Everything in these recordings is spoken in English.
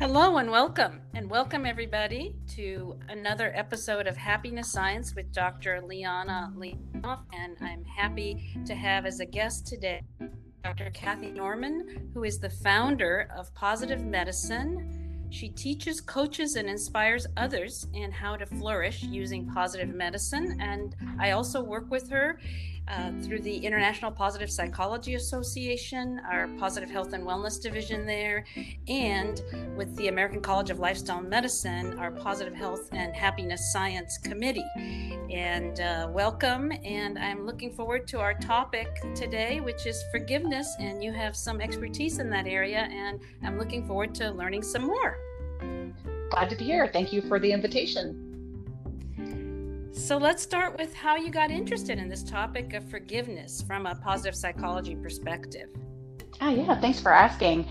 Hello and welcome, and welcome everybody to another episode of Happiness Science with Dr. Liana Lianov. And I'm happy to have as a guest today Dr. Kathi Norman, who is the founder of Positive Medicine she teaches, coaches, and inspires others in how to flourish using positive medicine. And I also work with her uh, through the International Positive Psychology Association, our Positive Health and Wellness Division there, and with the American College of Lifestyle Medicine, our Positive Health and Happiness Science Committee. And uh, welcome, and I'm looking forward to our topic today, which is forgiveness. And you have some expertise in that area, and I'm looking forward to learning some more. Glad to be here. Thank you for the invitation. So let's start with how you got interested in this topic of forgiveness from a positive psychology perspective. Ah, yeah, thanks for asking.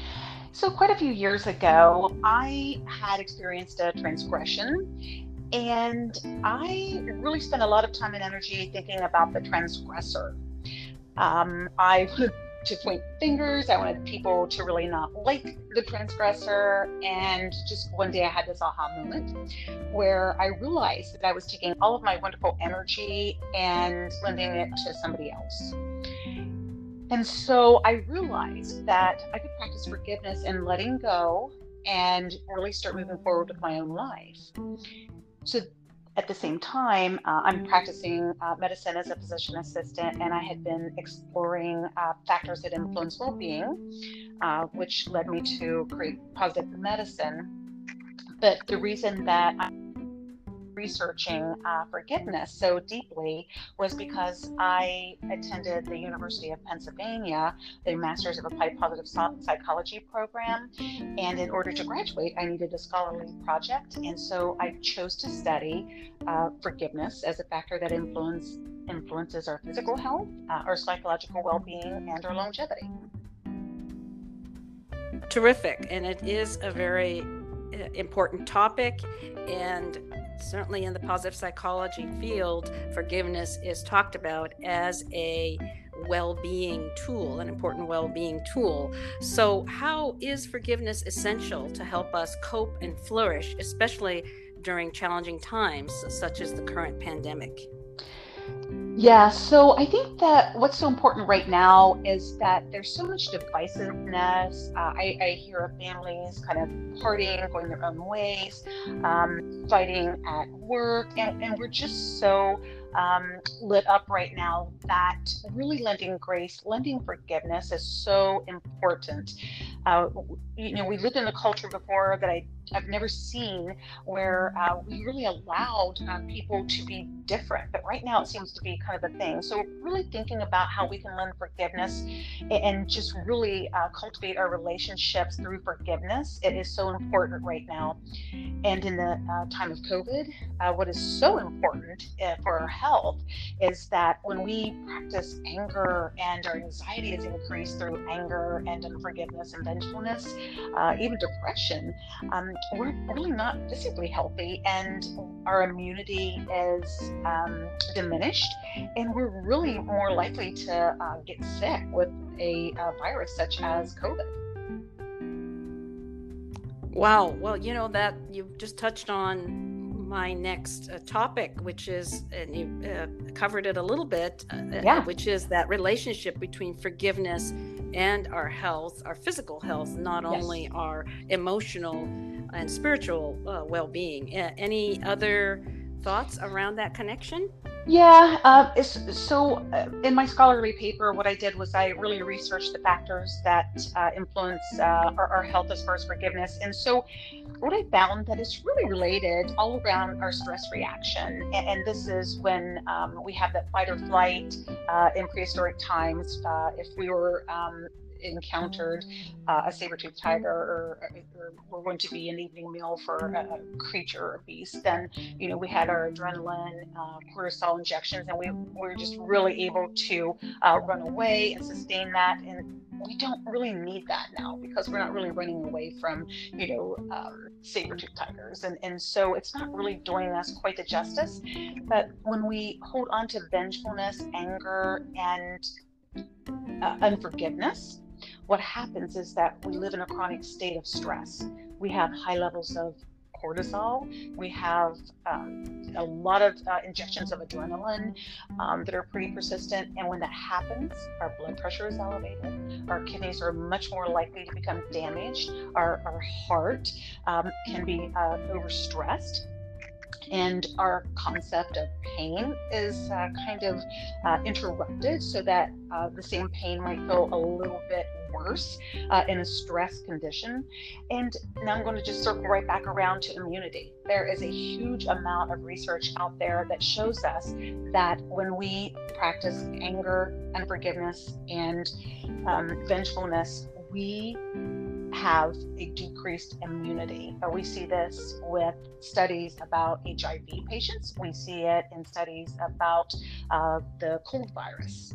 So, quite a few years ago, I had experienced a transgression, and I really spent a lot of time and energy thinking about the transgressor. Um, I to point fingers. I wanted people to really not like the transgressor. And just one day I had this aha moment where I realized that I was taking all of my wonderful energy and lending it to somebody else. And so I realized that I could practice forgiveness and letting go and really start moving forward with my own life. So at the same time, uh, I'm practicing uh, medicine as a physician assistant, and I had been exploring uh, factors that influence well being, uh, which led me to create positive medicine. But the reason that I researching uh, forgiveness so deeply was because I attended the University of Pennsylvania, the Masters of Applied Positive Psychology program. And in order to graduate, I needed a scholarly project. And so I chose to study uh, forgiveness as a factor that influence, influences our physical health, uh, our psychological well being, and our longevity. Terrific. And it is a very uh, important topic. And certainly in the positive psychology field, forgiveness is talked about as a well being tool, an important well being tool. So, how is forgiveness essential to help us cope and flourish, especially during challenging times such as the current pandemic? Yeah, so I think that what's so important right now is that there's so much divisiveness. Uh, I, I, hear of families kind of partying, going their own ways, um, fighting at work, and, and we're just so um, lit up right now that really lending grace, lending forgiveness is so important. Uh, you know, we lived in a culture before that I I've never seen where uh, we really allowed uh, people to be different. But right now it seems to be kind of a thing. So really thinking about how we can learn forgiveness and just really uh, cultivate our relationships through forgiveness. It is so important right now. And in the uh, time of COVID, uh, what is so important uh, for our health is that when we practice anger and our anxiety is increased through anger and unforgiveness and vengefulness, even depression. Um, we're really not physically healthy and our immunity is um, diminished and we're really more likely to uh, get sick with a, a virus such as covid wow well you know that you've just touched on my next uh, topic, which is, and you uh, covered it a little bit, uh, uh yeah. which is that relationship between forgiveness and our health, our physical health, not yes. only our emotional and spiritual uh, well being. any other thoughts around that connection? Yeah, uh, so uh, in my scholarly paper, what I did was I really researched the factors that uh, influence uh, our, our, health as far as forgiveness. And so what I found that is really related all around our stress reaction. And, and this is when um, we have that fight or flight uh, in prehistoric times. Uh, if we were um, encountered uh, a saber-toothed tiger or, or, we're going to be an evening meal for a, a creature or beast, then you know we had our adrenaline, uh, cortisol injections, and we were just really able to uh, run away and sustain that. And we don't really need that now because we're not really running away from you know um, saber-toothed tigers, and and so it's not really doing us quite the justice. But when we hold on to vengefulness, anger, and uh, unforgiveness, what happens is that we live in a chronic state of stress. We have high levels of cortisol. We have um, a lot of uh, injections of adrenaline um, that are pretty persistent. And when that happens, our blood pressure is elevated. Our kidneys are much more likely to become damaged. Our, our heart um, can be uh, overstressed and our concept of pain is uh, kind of uh, interrupted so that uh, the same pain might feel a little bit worse uh, in a stress condition. And now I'm going to just circle right back around to immunity. There is a huge amount of research out there that shows us that when we practice anger, unforgiveness, and um, vengefulness, we have a decreased immunity. Uh, we see this with studies about HIV patients. We see it in studies about uh, the cold virus.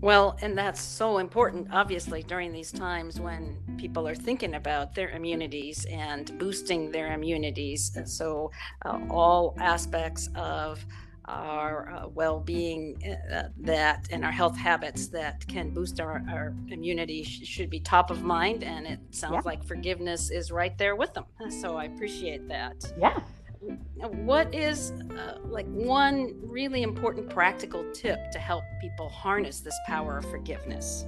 Well, and that's so important, obviously, during these times when people are thinking about their immunities and boosting their immunities. So, uh, all aspects of our uh, well being uh, that and our health habits that can boost our, our immunity sh- should be top of mind. And it sounds yeah. like forgiveness is right there with them. So, I appreciate that. Yeah what is uh, like one really important practical tip to help people harness this power of forgiveness?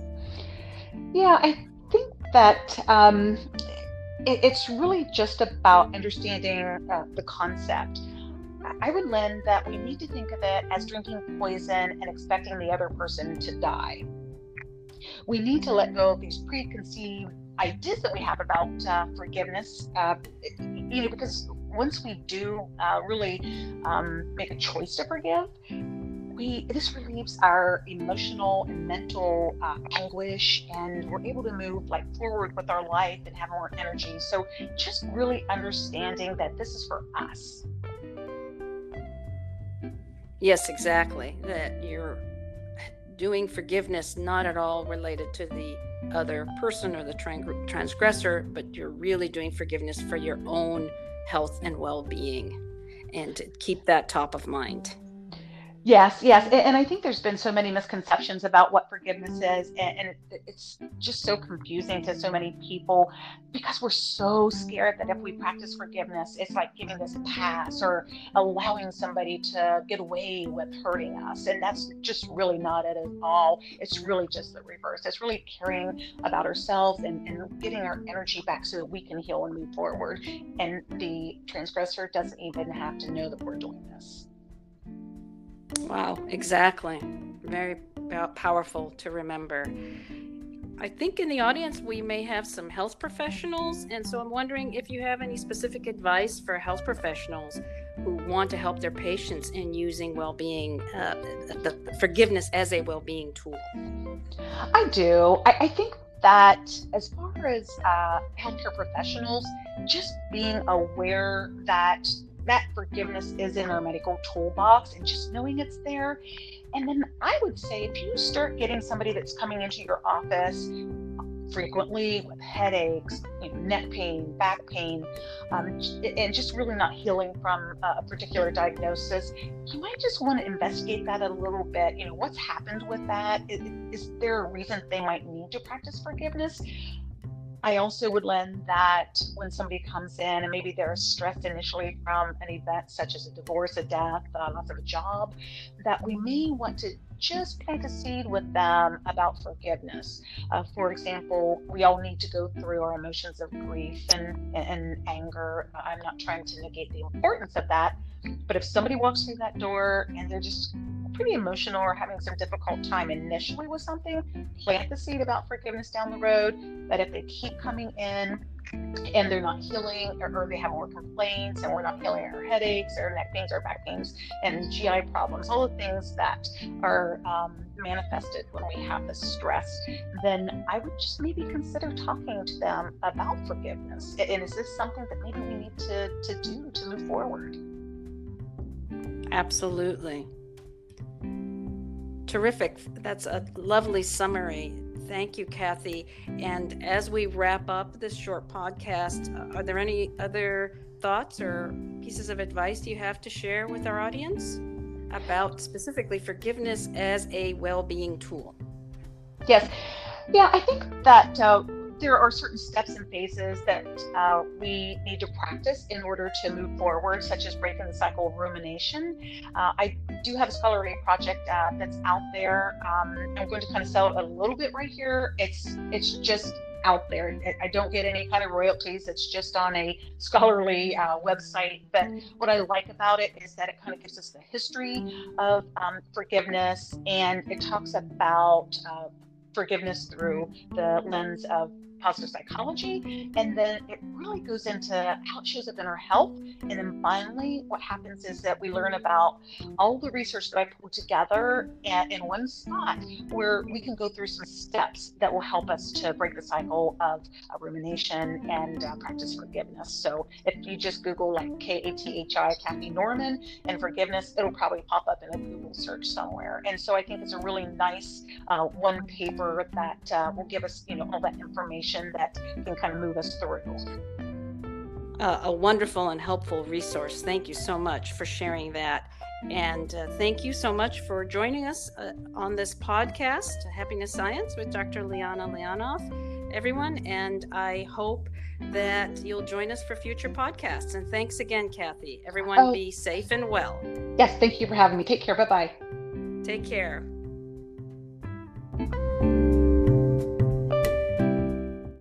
Yeah, I think that um, it, it's really just about understanding uh, the concept. I would lend that we need to think of it as drinking poison and expecting the other person to die. We need to let go of these preconceived ideas that we have about uh, forgiveness, uh, you know, because once we do uh, really um, make a choice to forgive, we this relieves our emotional and mental uh, anguish, and we're able to move like forward with our life and have more energy. So just really understanding that this is for us. Yes, exactly. That you're doing forgiveness not at all related to the other person or the transgressor, but you're really doing forgiveness for your own health and well being and keep that top of mind. Yes, yes. And I think there's been so many misconceptions about what forgiveness is. And it's just so confusing to so many people because we're so scared that if we practice forgiveness, it's like giving this a pass or allowing somebody to get away with hurting us. And that's just really not it at all. It's really just the reverse. It's really caring about ourselves and, and getting our energy back so that we can heal and move forward. And the transgressor doesn't even have to know that we're doing this. Wow, exactly. Very powerful to remember. I think in the audience we may have some health professionals, and so I'm wondering if you have any specific advice for health professionals who want to help their patients in using well-being, uh, the forgiveness as a well-being tool. I do. I, I think that as far as uh, healthcare professionals, just being aware that that forgiveness is in our medical toolbox and just knowing it's there. And then I would say if you start getting somebody that's coming into your office frequently with headaches, you know, neck pain, back pain, um, and just really not healing from a particular diagnosis, you might just want to investigate that a little bit. You know, what's happened with that? Is, is there a reason they might need to practice forgiveness? I also would lend that when somebody comes in and maybe they're stressed initially from an event such as a divorce, a death, uh, loss of a job, that we may want to just plant a seed with them about forgiveness. Uh, for example, we all need to go through our emotions of grief and, and anger. I'm not trying to negate the importance of that, but if somebody walks through that door and they're just pretty emotional or having some difficult time initially with something, plant the seed about forgiveness down the road. That if they keep coming in and they're not healing or, or, they have more complaints and we're not healing our headaches or neck pains or back pains and GI problems, all the things that are um, manifested when we have this stress, then I would just maybe consider talking to them about forgiveness. And is this something that maybe we need to, to do to move forward? Absolutely. Terrific. That's a lovely summary. Thank you, Kathi. And as we wrap up this short podcast, uh, are there any other thoughts or pieces of advice you have to share with our audience? about specifically forgiveness as a well being tool. Yes. Yeah, I think that uh, there are certain steps and phases that uh, we need to practice in order to move forward, such as breaking the cycle of rumination. Uh, I do have a scholarly project uh, that's out there. Um, I'm going to kind of sell it a little bit right here. It's it's just out there. I don't get any kind of royalties. It's just on a scholarly uh, website. But what I like about it is that it kind of gives us the history of um, forgiveness and it talks about uh, forgiveness through the lens of positive psychology. And then it really goes into how it shows up in our health. And then finally, what happens is that we learn about all the research that I pulled together at, in one spot where we can go through some steps that will help us to break the cycle of uh, rumination and uh, practice forgiveness. So if you just Google like K A T H I, Kathi Norman, and forgiveness, it'll probably pop up in a Google search somewhere. And so I think it's a really nice uh, one paper that uh, will give us, you know, all that information information that can kind of move us through. Uh, a wonderful and helpful resource. Thank you so much for sharing that. And uh, thank you so much for joining us uh, on this podcast, Happiness Science with Dr. Liana Lianov, everyone. And I hope that you'll join us for future podcasts. And thanks again, Kathi. Everyone, oh. be safe and well. Yes, thank you for having me. Take care. Bye bye. Take care.